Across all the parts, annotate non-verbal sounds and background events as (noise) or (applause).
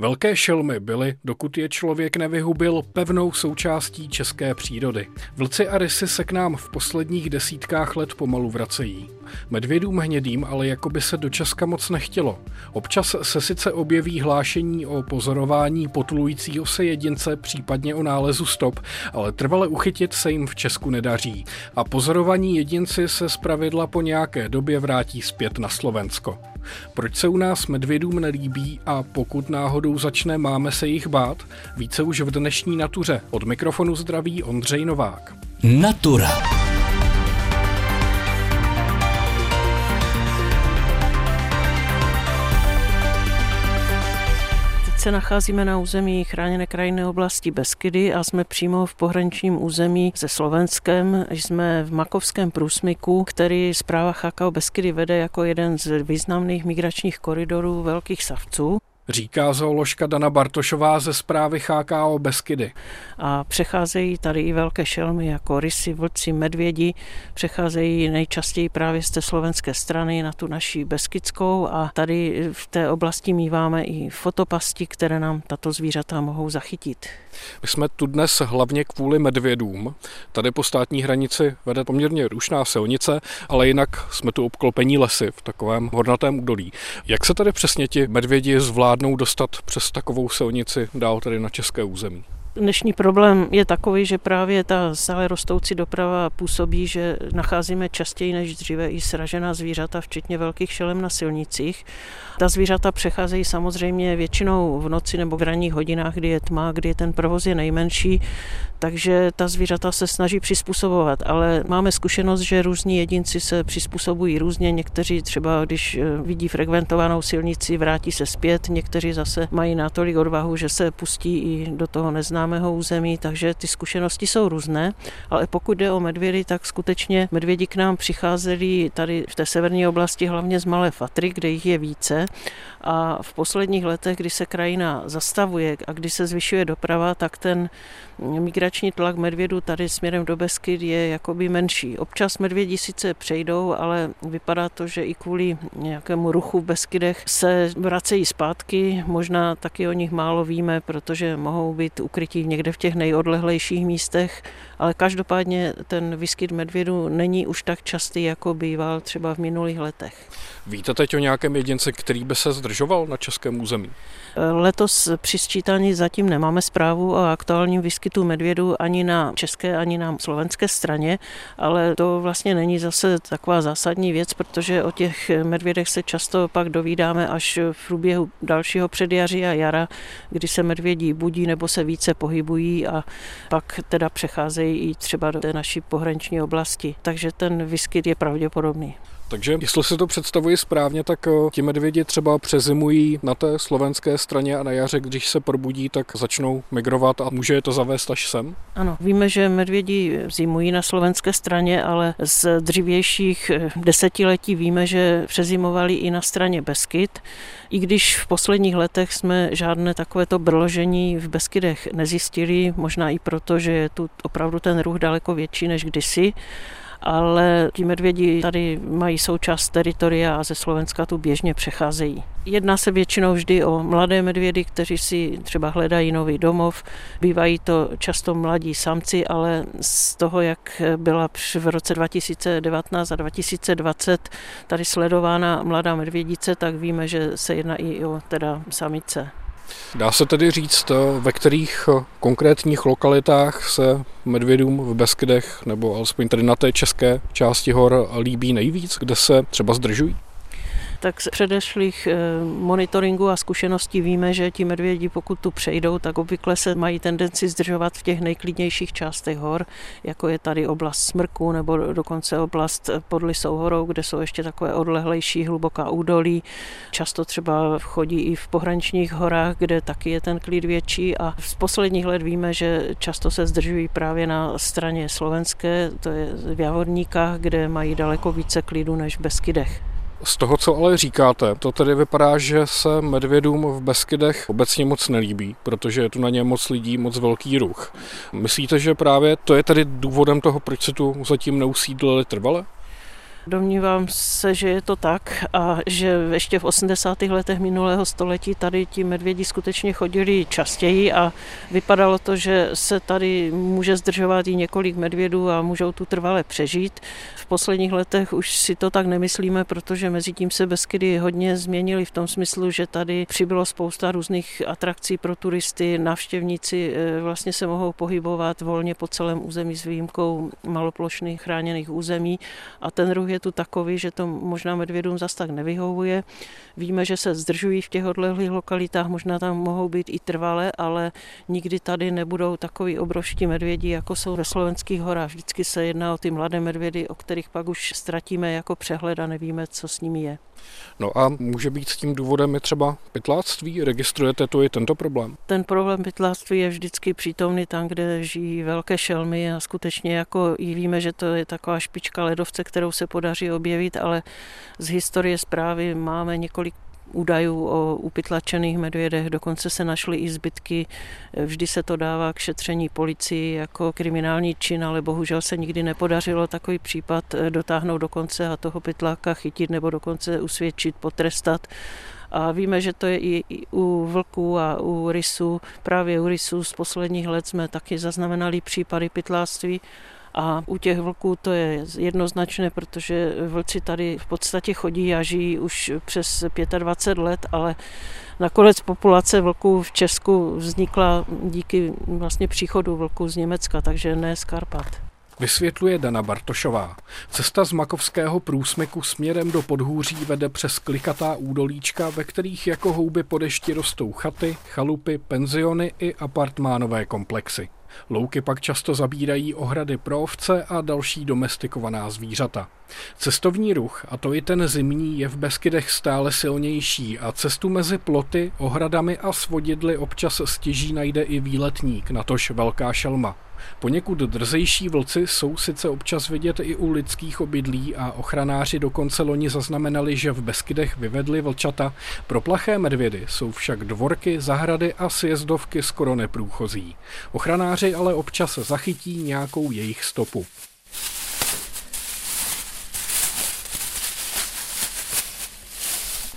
Velké šelmy byly, dokud je člověk nevyhubil, pevnou součástí české přírody. Vlci a rysy se k nám v posledních desítkách let pomalu vracejí. Medvědům hnědým ale jako by se do Česka moc nechtělo. Občas se sice objeví hlášení o pozorování potulujícího se jedince, případně o nálezu stop, ale trvale uchytit se jim v Česku nedaří. A pozorovaní jedinci se zpravidla po nějaké době vrátí zpět na Slovensko. Proč se u nás medvědům nelíbí a pokud náhodou začne, máme se jich bát? Více už v dnešní natuře. Od mikrofonu zdraví Ondřej Novák. Natura. se nacházíme na území chráněné krajinné oblasti Beskydy a jsme přímo v pohraničním území se Slovenskem. Jsme v Makovském průsmyku, který zpráva HKO Beskydy vede jako jeden z významných migračních koridorů velkých savců říká zooložka Dana Bartošová ze zprávy HKO Beskydy. A přecházejí tady i velké šelmy jako rysy, vlci, medvědi, přecházejí nejčastěji právě z té slovenské strany na tu naší Beskydskou a tady v té oblasti míváme i fotopasti, které nám tato zvířata mohou zachytit. My jsme tu dnes hlavně kvůli medvědům. Tady po státní hranici vede poměrně rušná silnice, ale jinak jsme tu obklopení lesy v takovém hornatém údolí. Jak se tady přesně ti medvědi zvládnou dostat přes takovou silnici dál tady na české území? Dnešní problém je takový, že právě ta stále rostoucí doprava působí, že nacházíme častěji než dříve i sražená zvířata, včetně velkých šelem na silnicích. Ta zvířata přecházejí samozřejmě většinou v noci nebo v ranních hodinách, kdy je tma, kdy ten provoz je nejmenší, takže ta zvířata se snaží přizpůsobovat, ale máme zkušenost, že různí jedinci se přizpůsobují různě. Někteří třeba, když eh, vidí frekventovanou silnici, vrátí se zpět, někteří zase mají natolik odvahu, že se pustí i do toho neznámého území, takže ty zkušenosti jsou různé, ale pokud jde o medvědy, tak skutečně medvědi k nám přicházeli tady v té severní oblasti hlavně z Malé Fatry, kde jich je více a v posledních letech, kdy se krajina zastavuje a kdy se zvyšuje doprava, tak ten migrační tlak medvědů tady směrem do Beskyd je jakoby menší. Občas medvědi sice přejdou, ale vypadá to, že i kvůli nějakému ruchu v Beskydech se vracejí zpátky. Možná taky o nich málo víme, protože mohou být ukrytí někde v těch nejodlehlejších místech, ale každopádně ten výskyt medvědů není už tak častý, jako býval třeba v minulých letech. Víte teď o nějakém jedinci, který by se zdržoval na českém území? Letos při sčítání zatím nemáme zprávu o aktuálním výskytu medvědů ani na české, ani na slovenské straně, ale to vlastně není zase taková zásadní věc, protože o těch medvědech se často pak dovídáme až v průběhu dalšího předjaří a jara, kdy se medvědí budí nebo se více pohybují a pak teda přecházejí i třeba do té naší pohraniční oblasti. Takže ten výskyt je pravděpodobný. Takže jestli si to představuji správně, tak eh, ti medvědi třeba přezimují na té slovenské straně a na jaře, když se probudí, tak začnou migrovat a může je to zavést až sem? Ano, víme, že medvědi zimují na slovenské straně, ale z dřívějších eh, desetiletí víme, že přezimovali i na straně Beskyt. I když v posledních letech jsme žádné takovéto brložení v Beskydech nezjistili, možná i proto, že je tu opravdu ten ruch daleko větší než kdysi, ale ti medvědi tady mají součást teritoria a ze Slovenska tu běžně přecházejí. Jedná se většinou vždy o mladé medvědy, kteří si třeba hledají nový domov. Bývají to často mladí samci, ale z toho, jak byla v roce 2019 a 2020 tady sledována mladá medvědice, tak víme, že se jedná i o teda samice. Dá se tedy říct, ve kterých konkrétních lokalitách se medvědům v Beskydech nebo alespoň tady na té české části hor líbí nejvíc, kde se třeba zdržují? Tak z předešlých eh, monitoringů a zkušeností víme, že ti medvědi, pokud tu přejdou, tak obvykle se mají tendenci zdržovat v těch nejklidnějších částech hor, jako je tady oblast Smrku nebo dokonce oblast pod Lisou horou, kde jsou ještě takové odlehlejší hluboká údolí. Často třeba chodí i v pohraničních horách, kde taky je ten klid větší a z posledních let víme, že často se zdržují právě na straně slovenské, to je v Javorníkách, kde mají daleko více klidu než v Beskydech. Z toho, co ale říkáte, to tedy vypadá, že se medvědům v Beskydech obecně moc nelíbí, protože je tu na ně moc lidí, moc velký ruch. Myslíte, že právě to je tedy důvodem toho, proč se tu zatím neusídlili trvale? Domnívám se, že je to tak a že ještě v 80. letech minulého století tady ti medvědi skutečně chodili častěji a vypadalo to, že se tady může zdržovat i několik medvědů a můžou tu trvale přežít. V posledních letech už si to tak nemyslíme, protože mezi tím se Beskydy hodně změnily v tom smyslu, že tady přibylo spousta různých atrakcí pro turisty, návštěvníci eh, vlastně se mohou pohybovat volně po celém území s výjimkou maloplošných chráněných území a ten ruch je tu takový, že to možná medvědům zas tak nevyhovuje. Víme, že se zdržují v těch odlehlých lokalitách, možná tam mohou být i trvale, ale nikdy tady nebudou takový obrovští medvědi, jako jsou ve slovenských horách. Vždycky se jedná o ty mladé medvědy, o kterých pak už ztratíme jako přehled a nevíme, co s nimi je. No a může být s tím důvodem i třeba pytláctví? Registrujete to i tento problém? Ten problém pytláctví je vždycky přítomný tam, kde žijí velké šelmy a skutečně jako i víme, že to je taková špička ledovce, kterou se podaří objevit, ale z historie zprávy máme několik údajů o upytlačených medvědech, dokonce se našly i zbytky. Vždy se to dává k šetření policii jako kriminální čin, ale bohužel se nikdy nepodařilo takový případ dotáhnout do konce a toho pytláka chytit nebo dokonce usvědčit, potrestat. A víme, že to je i u vlků a u rysů. Právě u rysů z posledních let jsme taky zaznamenali případy pytláctví a u těch vlků to je jednoznačné, protože vlci tady v podstatě chodí a žijí už přes 25 let, ale nakonec populace vlků v Česku vznikla díky vlastně příchodu vlků z Německa, takže ne z Karpat. Vysvětluje Dana Bartošová. Cesta z Makovského průsmyku směrem do podhůří vede přes klikatá údolíčka, ve kterých jako houby po dešti rostou chaty, chalupy, penziony i apartmánové komplexy. Louky pak často zabírají ohrady pro ovce a další domestikovaná zvířata. Cestovní ruch, a to i ten zimní, je v Beskydech stále silnější a cestu mezi ploty, ohradami a svodidly občas stěží najde i výletník, natož velká šelma. Poněkud drzejší vlci jsou sice občas vidět i u lidských obydlí a ochranáři dokonce loni zaznamenali, že v Beskydech vyvedli vlčata. Pro plaché medvědy jsou však dvorky, zahrady a sjezdovky skoro neprůchozí. Ochranáři ale občas zachytí nějakou jejich stopu.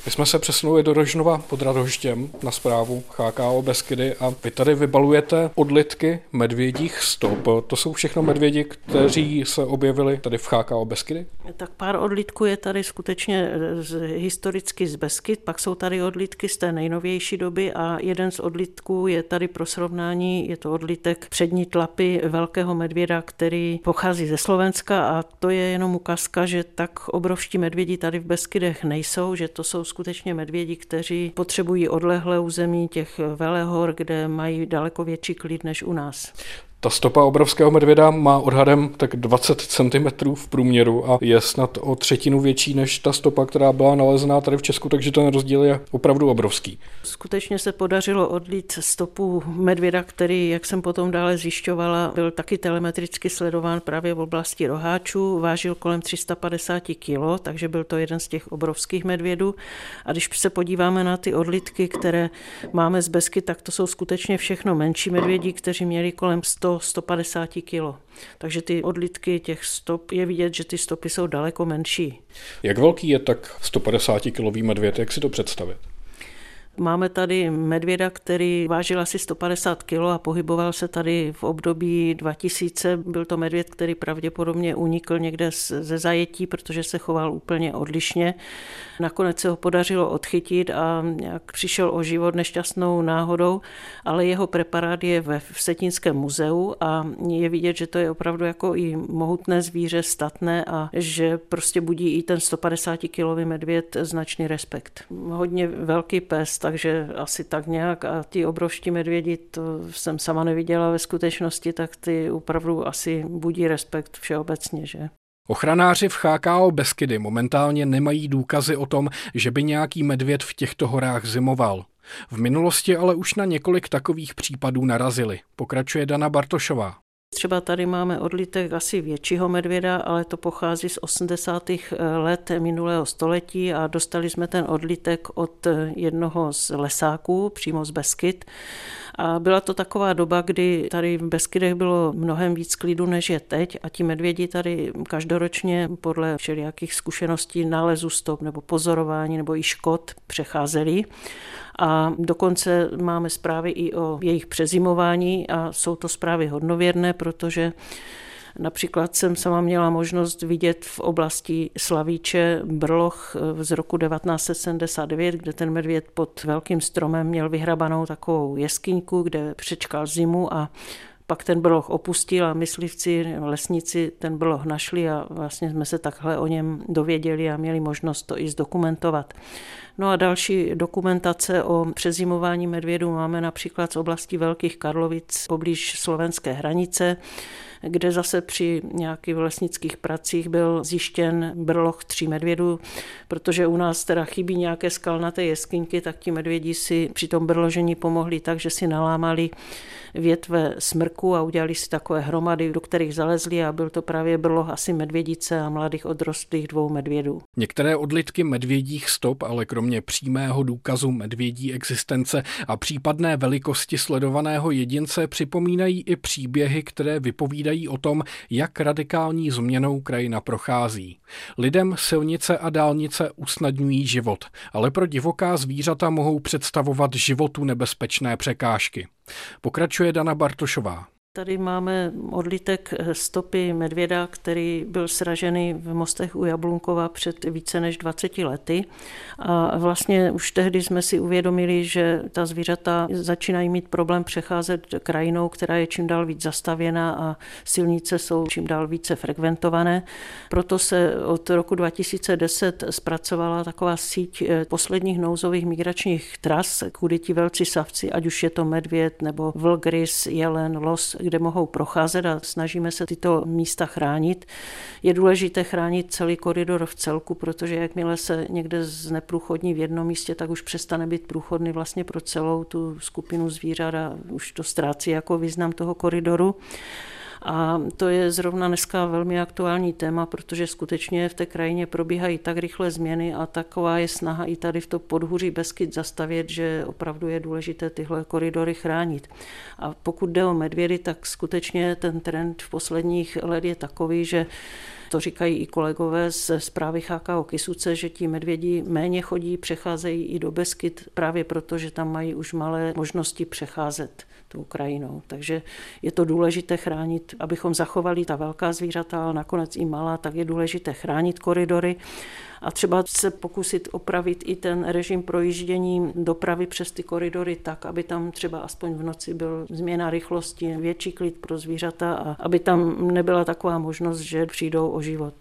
My jsme se přesunuli do Rožnova pod Radožděm na zprávu HKO Beskydy a vy tady vybalujete odlitky medvědích stop. To jsou všechno medvědi, kteří se objevili tady v HKO Beskydy? Tak pár odlitků je tady skutečně z, historicky z Beskyd, pak jsou tady odlitky z té nejnovější doby a jeden z odlitků je tady pro srovnání, je to odlitek přední tlapy velkého medvěda, který pochází ze Slovenska a to je jenom ukázka, že tak obrovští medvědi tady v Beskydech nejsou, že to jsou skutečně medvědi, kteří potřebují odlehlé území těch velehor, kde mají daleko větší klid než u nás. Ta stopa obrovského medvěda má odhadem tak 20 cm v průměru a je snad o třetinu větší než ta stopa, která byla nalezená tady v Česku, takže ten rozdíl je opravdu obrovský. Skutečně se podařilo odlít stopu medvěda, který, jak jsem potom dále zjišťovala, byl taky telemetricky sledován právě v oblasti roháčů, vážil kolem 350 kg, takže byl to jeden z těch obrovských medvědů. A když se podíváme na ty odlitky, které máme z Besky, tak to jsou skutečně všechno menší medvědi, kteří měli kolem 100 150 kg. Takže ty odlitky těch stop, je vidět, že ty stopy jsou daleko menší. Jak velký je tak 150 kilový medvěd, jak si to představit? Máme tady medvěda, který vážil asi 150 kg a pohyboval se tady v období 2000. Byl to medvěd, který pravděpodobně unikl někde ze zajetí, protože se choval úplně odlišně. Nakonec se ho podařilo odchytit a jak přišel o život nešťastnou náhodou, ale jeho preparát je ve Vsetínském muzeu a je vidět, že to je opravdu jako i mohutné zvíře, statné a že prostě budí i ten 150 kilový medvěd značný respekt. Hodně velký pes, takže asi tak nějak. A ti obrovští medvědi, to jsem sama neviděla ve skutečnosti, tak ty opravdu asi budí respekt všeobecně, že? Ochranáři v HKO Beskydy momentálně nemají důkazy o tom, že by nějaký medvěd v těchto horách zimoval. V minulosti ale už na několik takových případů narazili, pokračuje Dana Bartošová. Třeba tady máme odlitek asi většího medvěda, ale to pochází z 80. let minulého století a dostali jsme ten odlitek od jednoho z lesáků, přímo z Beskyt. A byla to taková doba, kdy tady v Beskydech bylo mnohem víc klidu, než je teď a ti medvědi tady každoročně podle všelijakých zkušeností nálezu stop nebo pozorování nebo i škod přecházeli. A dokonce máme zprávy i o jejich přezimování a jsou to zprávy hodnověrné, protože Například jsem sama měla možnost vidět v oblasti Slavíče Brloch z roku 1979, kde ten medvěd pod velkým stromem měl vyhrabanou takovou jeskyňku, kde přečkal zimu a pak ten brloch opustil a myslivci, lesníci ten brloch našli a vlastně jsme se takhle o něm dověděli a měli možnost to i zdokumentovat. No a další dokumentace o přezimování medvědů máme například z oblasti Velkých Karlovic poblíž slovenské hranice, kde zase při nějakých lesnických pracích byl zjištěn brloch tří medvědů, protože u nás teda chybí nějaké skalnaté jeskyňky, tak ti medvědi si při tom brložení pomohli tak, že si nalámali větve smrku a udělali si takové hromady, do kterých zalezli a byl to právě brloh asi medvědice a mladých odrostlých dvou medvědů. Některé odlitky medvědích stop, ale kromě přímého důkazu medvědí existence a případné velikosti sledovaného jedince připomínají i příběhy, které vypovídají o tom, jak radikální změnou krajina prochází. Lidem silnice a dálnice usnadňují život, ale pro divoká zvířata mohou představovat životu nebezpečné překážky. Pokračuje Dana Bartošová. Tady máme odlitek stopy medvěda, který byl sražený v mostech u Jablunkova před více než 20 lety. A vlastně už tehdy jsme si uvědomili, že ta zvířata začínají mít problém přecházet krajinou, která je čím dál víc zastavěná a silnice jsou čím dál více frekventované. Proto se od roku 2010 zpracovala taková síť eh, posledních nouzových migračních tras, kudy ti velcí savci, ať už je to medvěd nebo vlgris, jelen, los, kde mohou procházet a snažíme se tyto místa chránit. Je důležité chránit celý koridor v celku, protože jakmile se někde zneprůchodní v jednom místě, tak už přestane být průchodný vlastně pro celou tu skupinu zvířat a už to ztrácí jako význam toho koridoru. A to je zrovna dneska velmi aktuální téma, protože skutečně v té krajině probíhají tak rychle změny a taková je snaha i tady v to podhůří Beskyt zastavět, že opravdu je důležité tyhle koridory chránit. A pokud jde o medvědy, tak skutečně ten trend v posledních let je takový, že to říkají i kolegové ze zprávy HKO Kisuce, že ti medvědi méně chodí, přecházejí i do Beskyt právě proto, že tam mají už malé možnosti přecházet tou krajinou. Takže je to důležité chránit, abychom zachovali ta velká zvířata, ale nakonec i malá, tak je důležité chránit koridory a třeba se pokusit opravit i ten režim projíždění dopravy přes ty koridory tak, aby tam třeba aspoň v noci byl změna rychlosti, větší klid pro zvířata a aby tam nebyla taková možnost, že přijdou o život.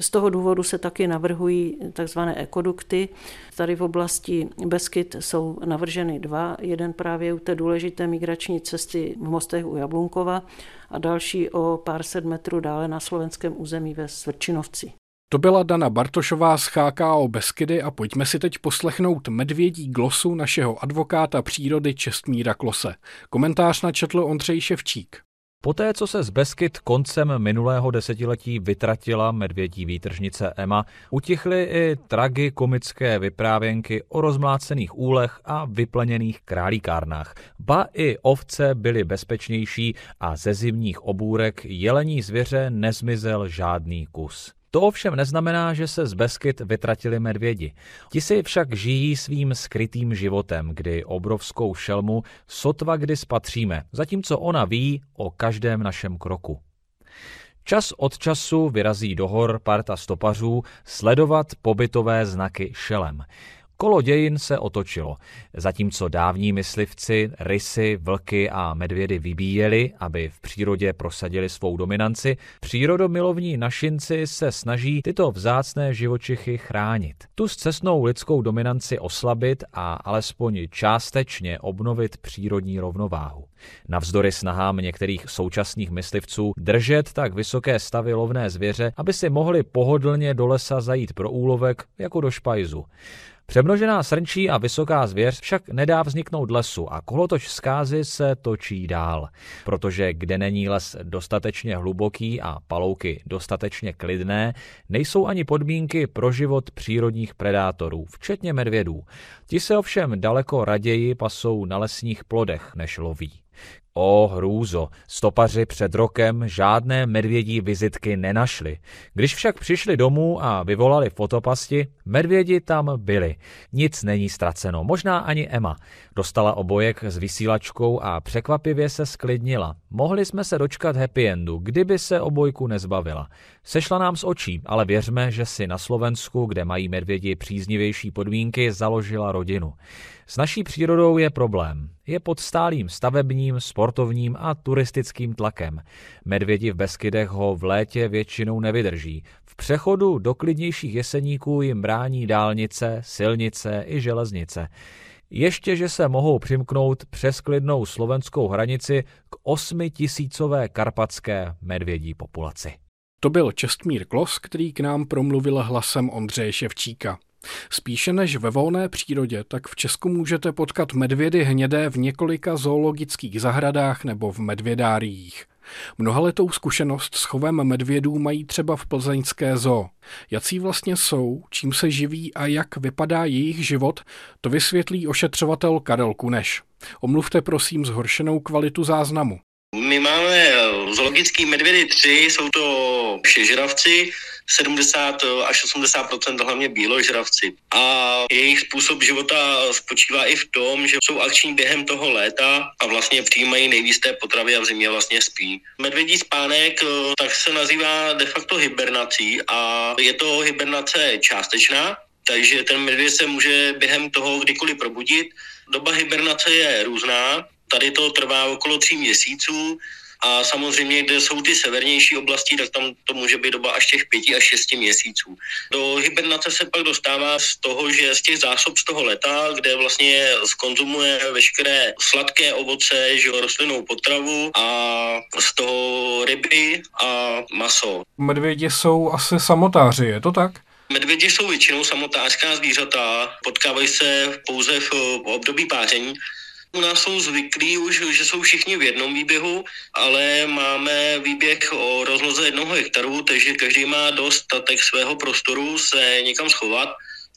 Z toho důvodu se taky navrhují takzvané ekodukty. Tady v oblasti Beskyt jsou navrženy dva. Jeden právě u té důležité migrační cesty v mostech u Jablunkova a další o pár set metrů dále na slovenském území ve Svrčinovci. To byla Dana Bartošová z HKO Beskydy a pojďme si teď poslechnout medvědí glosu našeho advokáta přírody Čestmíra Klose. Komentář načetl Ondřej Ševčík. Poté, co se z Beskyt koncem minulého desetiletí vytratila medvědí výtržnice Emma, utichly i tragikomické vyprávěnky o rozmlácených úlech a vyplněných králíkárnách. Ba i ovce byly bezpečnější a ze zimních obůrek jelení zvěře nezmizel žádný kus. To ovšem neznamená, že se z Beskyt vytratili medvědi. Ti si však žijí svým skrytým životem, kdy obrovskou šelmu sotva kdy spatříme, zatímco ona ví o každém našem kroku. Čas od času vyrazí do hor parta stopařů sledovat pobytové znaky šelem. Kolo dějin se otočilo. Zatímco dávní myslivci rysy, vlky a medvědy vybíjeli, aby v přírodě prosadili svou dominanci, přírodomilovní našinci se snaží tyto vzácné živočichy chránit. Tu cestnou lidskou dominanci oslabit a alespoň částečně obnovit přírodní rovnováhu. Navzdory snahám některých současných myslivců držet tak vysoké stavy lovné zvěře, aby si mohli pohodlně do lesa zajít pro úlovek jako do špajzu. Přemnožená srnčí a vysoká zvěř však nedá vzniknout lesu a kolotoč zkázy se točí dál, protože kde není les dostatečně hluboký a palouky dostatečně klidné, nejsou ani podmínky pro život přírodních predátorů, včetně medvědů. Ti se ovšem daleko raději pasou na lesních plodech, než loví. O hrůzo, stopaři před rokem žádné medvědí vizitky nenašli. Když však přišli domů a vyvolali fotopasti, medvědi tam byli. Nic není ztraceno, možná ani Emma. Dostala obojek s vysílačkou a překvapivě se sklidnila. Mohli jsme se dočkat happy endu, kdyby se obojku nezbavila. Sešla nám z očí, ale věřme, že si na Slovensku, kde mají medvědi příznivější podmínky, založila rodinu. S naší přírodou je problém. Je pod stálým stavebním, sportovním a turistickým tlakem. Medvědi v Beskydech ho v létě většinou nevydrží. V přechodu do klidnějších jeseníků jim brání dálnice, silnice i železnice. Ještě, že se mohou přimknout přes klidnou slovenskou hranici k osmitisícové karpatské medvědí populaci. To byl Čestmír Klos, který k nám promluvil hlasem Ondřeje Ševčíka. Spíše než ve volné přírodě, tak v Česku můžete potkat medvědy hnědé v několika zoologických zahradách nebo v medvědáriích. Mnohaletou zkušenost s chovem medvědů mají třeba v plzeňské zoo. Jací vlastně jsou, čím se živí a jak vypadá jejich život, to vysvětlí ošetřovatel Karel Kuneš. Omluvte prosím zhoršenou kvalitu záznamu. My máme zoologický medvědy tři, jsou to všežravci, 70 až 80% hlavně bíložravci. A jejich způsob života spočívá i v tom, že jsou akční během toho léta a vlastně přijímají nejvíc té potravy a v zimě vlastně spí. Medvědí spánek tak se nazývá de facto hibernací a je to hibernace částečná, takže ten medvěd se může během toho kdykoliv probudit. Doba hibernace je různá, tady to trvá okolo tří měsíců, a samozřejmě, kde jsou ty severnější oblasti, tak tam to může být doba až těch pěti až šesti měsíců. Do hibernace se pak dostává z toho, že z těch zásob z toho leta, kde vlastně skonzumuje veškeré sladké ovoce, že rostlinnou potravu a z toho ryby a maso. Medvědi jsou asi samotáři, je to tak? Medvědi jsou většinou samotářská zvířata, potkávají se pouze v období páření u nás jsou zvyklí už, že jsou všichni v jednom výběhu, ale máme výběh o rozloze jednoho hektaru, takže každý má dostatek svého prostoru se někam schovat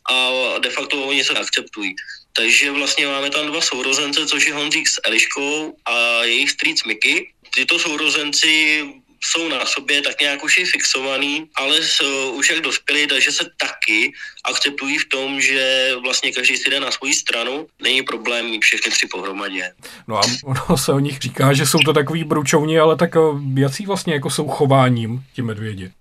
a de facto oni se akceptují. Takže vlastně máme tam dva sourozence, což je Honzík s Eliškou a jejich strýc Miky. Tyto sourozenci jsou na sobě tak nějak už i fixovaný, ale s, už jak dospěli, takže se taky akceptují v tom, že vlastně každý si jde na svoji stranu, není problém mít všechny tři pohromadě. No a (laughs) ono se o nich říká, že jsou to takový bručovní, ale tak eh, jací vlastně jako jsou chováním ti medvědi?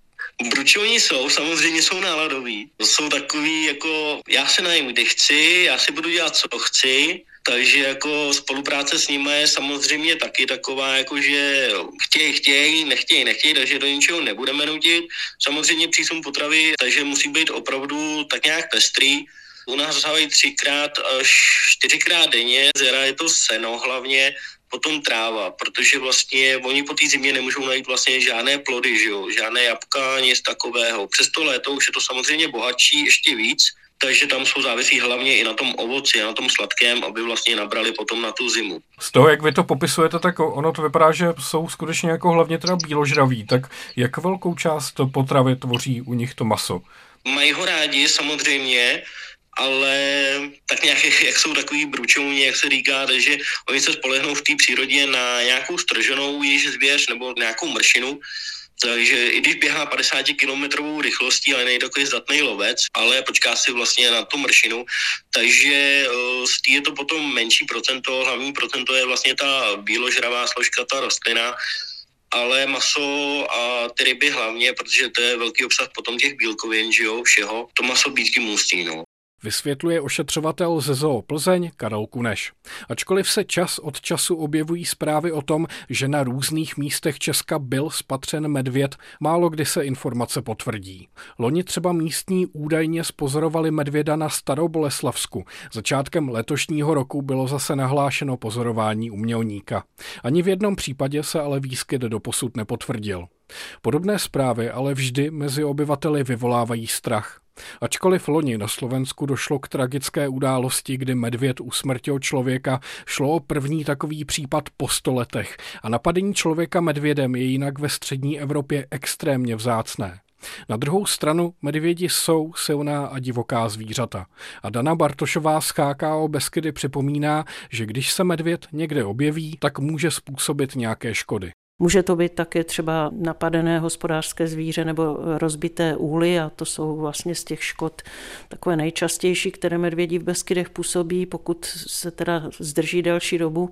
Bručovní jsou, samozřejmě jsou náladoví. Jsou takový jako, já se najím, kde chci, já si budu dělat, co chci, takže jako spolupráce s nimi je samozřejmě taky taková, jako že chtějí, chtějí, nechtějí, nechtějí, takže do ničeho nebudeme nutit. Samozřejmě přísun potravy, takže musí být opravdu tak nějak pestrý. U nás zasávají třikrát až čtyřikrát denně, zera je to seno hlavně, potom tráva, protože vlastně oni po té zimě nemůžou najít vlastně žádné plody, že jo? žádné jabka, nic takového. Přesto léto už je to samozřejmě bohatší ještě víc, takže tam jsou závisí hlavně i na tom ovoci, na tom sladkém, aby vlastně nabrali potom na tu zimu. Z toho, jak vy to popisujete, tak ono to vypadá, že jsou skutečně jako hlavně teda bíložraví. Tak jak velkou část potravy tvoří u nich to maso? Mají ho rádi samozřejmě, ale tak nějak, (laughs) jak jsou takový bručouni, jak se říká, že oni se spolehnou v té přírodě na nějakou strženou již zvěř nebo nějakou mršinu, takže i když běhá 50 km rychlostí, ale nejde takový zdatný lovec, ale počká si vlastně na tu mršinu, takže uh, je to potom menší procento, hlavní procento je vlastně ta bíložravá složka, ta rostlina, ale maso a ty ryby hlavně, protože to je velký obsah potom těch bílkovin, že jo, všeho, to maso býtky musí, no vysvětluje ošetřovatel ze Zoo Plzeň Karol Kuneš. Ačkoliv se čas od času objevují zprávy o tom, že na různých místech Česka byl spatřen medvěd, málo kdy se informace potvrdí. Loni třeba místní údajně spozorovali medvěda na Staroboleslavsku. Začátkem letošního roku bylo zase nahlášeno pozorování umělníka. Ani v jednom případě se ale výskyt doposud nepotvrdil. Podobné zprávy ale vždy mezi obyvateli vyvolávají strach. Ačkoliv loni na Slovensku došlo k tragické události, kdy medvěd usmrtil člověka, šlo o první takový případ po sto letech a napadení člověka medvědem je jinak ve střední Evropě extrémně vzácné. Na druhou stranu medvědi jsou silná a divoká zvířata. A Dana Bartošová z HKO Beskydy připomíná, že když se medvěd někde objeví, tak může způsobit nějaké škody. Může to být také třeba napadené hospodářské zvíře nebo rozbité úly a to jsou vlastně z těch škod takové nejčastější, které medvědi v Beskydech působí, pokud se teda zdrží delší dobu.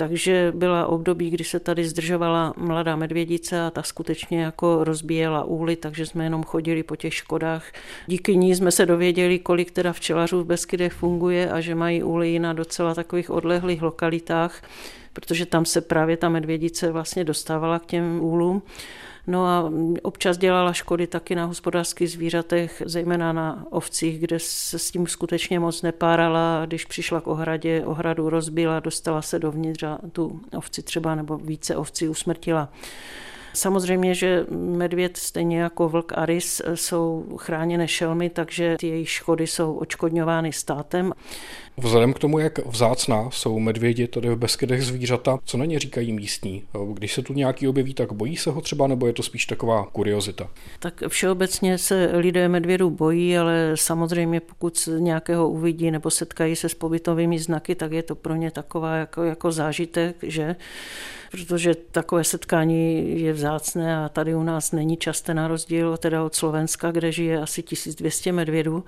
Takže byla období, kdy se tady zdržovala mladá medvědice a ta skutečně jako rozbíjela úly, takže jsme jenom chodili po těch škodách. Díky ní jsme se dověděli, kolik teda včelařů v Beskydech funguje a že mají úly na docela takových odlehlých lokalitách, protože tam se právě ta medvědice vlastně dostávala k těm úlům. No a občas dělala škody taky na hospodářských zvířatech, zejména na ovcích, kde se s tím skutečně moc nepárala. Když přišla k ohradě, ohradu rozbila, dostala se dovnitř a tu ovci třeba nebo více ovcí usmrtila. Samozřejmě, že medvěd stejně jako vlk a rys jsou chráněné šelmy, takže ty jejich škody jsou očkodňovány státem. Vzhledem k tomu, jak vzácná jsou medvědi tady v Beskydech zvířata, co na ně říkají místní? Když se tu nějaký objeví, tak bojí se ho třeba, nebo je to spíš taková kuriozita? Tak všeobecně se lidé medvědu bojí, ale samozřejmě pokud nějakého uvidí nebo setkají se s pobytovými znaky, tak je to pro ně taková jako, jako zážitek, že protože takové setkání je vzácné a tady u nás není časté na rozdíl teda od Slovenska, kde žije asi 1200 medvědů.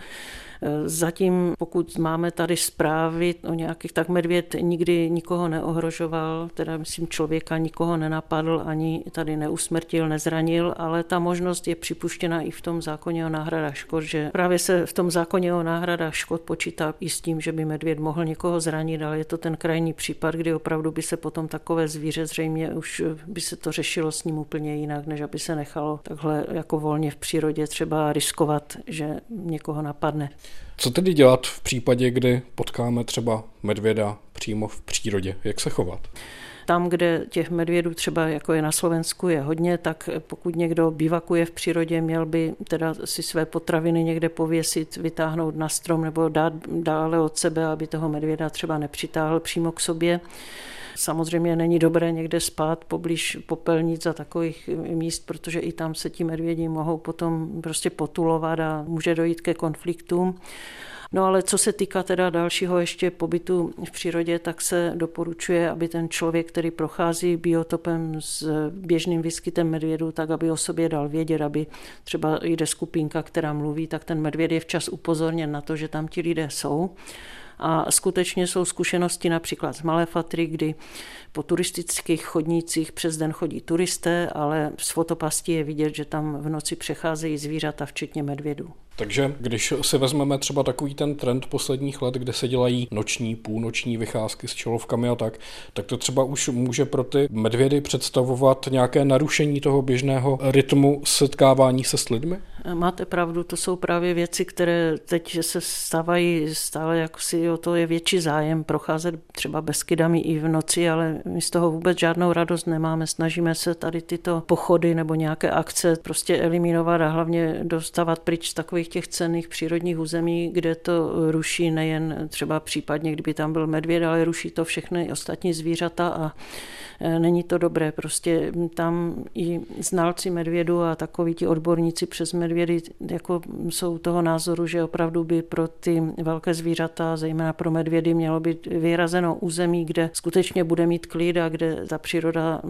Zatím, pokud máme tady zprávy o nějakých, tak medvěd nikdy nikoho neohrožoval, teda myslím člověka nikoho nenapadl, ani tady neusmrtil, nezranil, ale ta možnost je připuštěna i v tom zákoně o náhradách škod, že právě se v tom zákoně o náhradách škod počítá i s tím, že by medvěd mohl někoho zranit, ale je to ten krajní případ, kdy opravdu by se potom takové zvíře zřejmě už by se to řešilo s ním úplně jinak, než aby se nechalo takhle jako volně v přírodě třeba riskovat, že někoho napadne. Co tedy dělat v případě, kdy potkáme třeba medvěda přímo v přírodě? Jak se chovat? Tam, kde těch medvědů třeba jako je na Slovensku je hodně, tak pokud někdo bivakuje v přírodě, měl by teda si své potraviny někde pověsit, vytáhnout na strom nebo dát dále od sebe, aby toho medvěda třeba nepřitáhl přímo k sobě. Samozřejmě není dobré někde spát poblíž popelnic a takových míst, protože i tam se ti medvědi mohou potom prostě potulovat a může dojít ke konfliktům. No ale co se týká teda dalšího ještě pobytu v přírodě, tak se doporučuje, aby ten člověk, který prochází biotopem s běžným výskytem medvědů, tak aby o sobě dal vědět, aby třeba jde skupinka, která mluví, tak ten medvěd je včas upozorněn na to, že tam ti lidé jsou. A skutečně jsou zkušenosti například z Malé Fatry, kdy po turistických chodnících přes den chodí turisté, ale z fotopasti je vidět, že tam v noci přecházejí zvířata, včetně medvědů. Takže když si vezmeme třeba takový ten trend posledních let, kde se dělají noční, půlnoční vycházky s čelovkami a tak, tak to třeba už může pro ty medvědy představovat nějaké narušení toho běžného rytmu setkávání se s lidmi? Máte pravdu, to jsou právě věci, které teď se stávají stále jako o to je větší zájem procházet třeba Beskydami i v noci, ale my z toho vůbec žádnou radost nemáme. Snažíme se tady tyto pochody nebo nějaké akce prostě eliminovat a hlavně dostávat pryč z takových těch cenných přírodních území, kde to ruší nejen třeba případně, kdyby tam byl medvěd, ale ruší to všechny ostatní zvířata a e, není to dobré. Prostě tam i znalci medvědu a takoví ti odborníci přes medvědy jako jsou toho názoru, že opravdu by pro ty velké zvířata, zejména pro medvědy, mělo být vyrazeno území, kde skutečně bude mít klid a kde ta příroda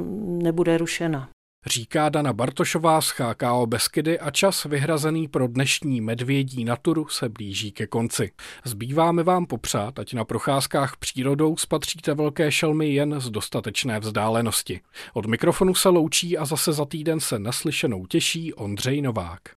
nebude rušena. Říká Dana Bartošová z HKO Beskydy a čas vyhrazený pro dnešní medvědí naturu se blíží ke konci. Zbýváme vám popřát, ať na procházkách přírodou spatříte velké šelmy jen z dostatečné vzdálenosti. Od mikrofonu se loučí a zase za týden se naslyšenou těší Ondřej Novák.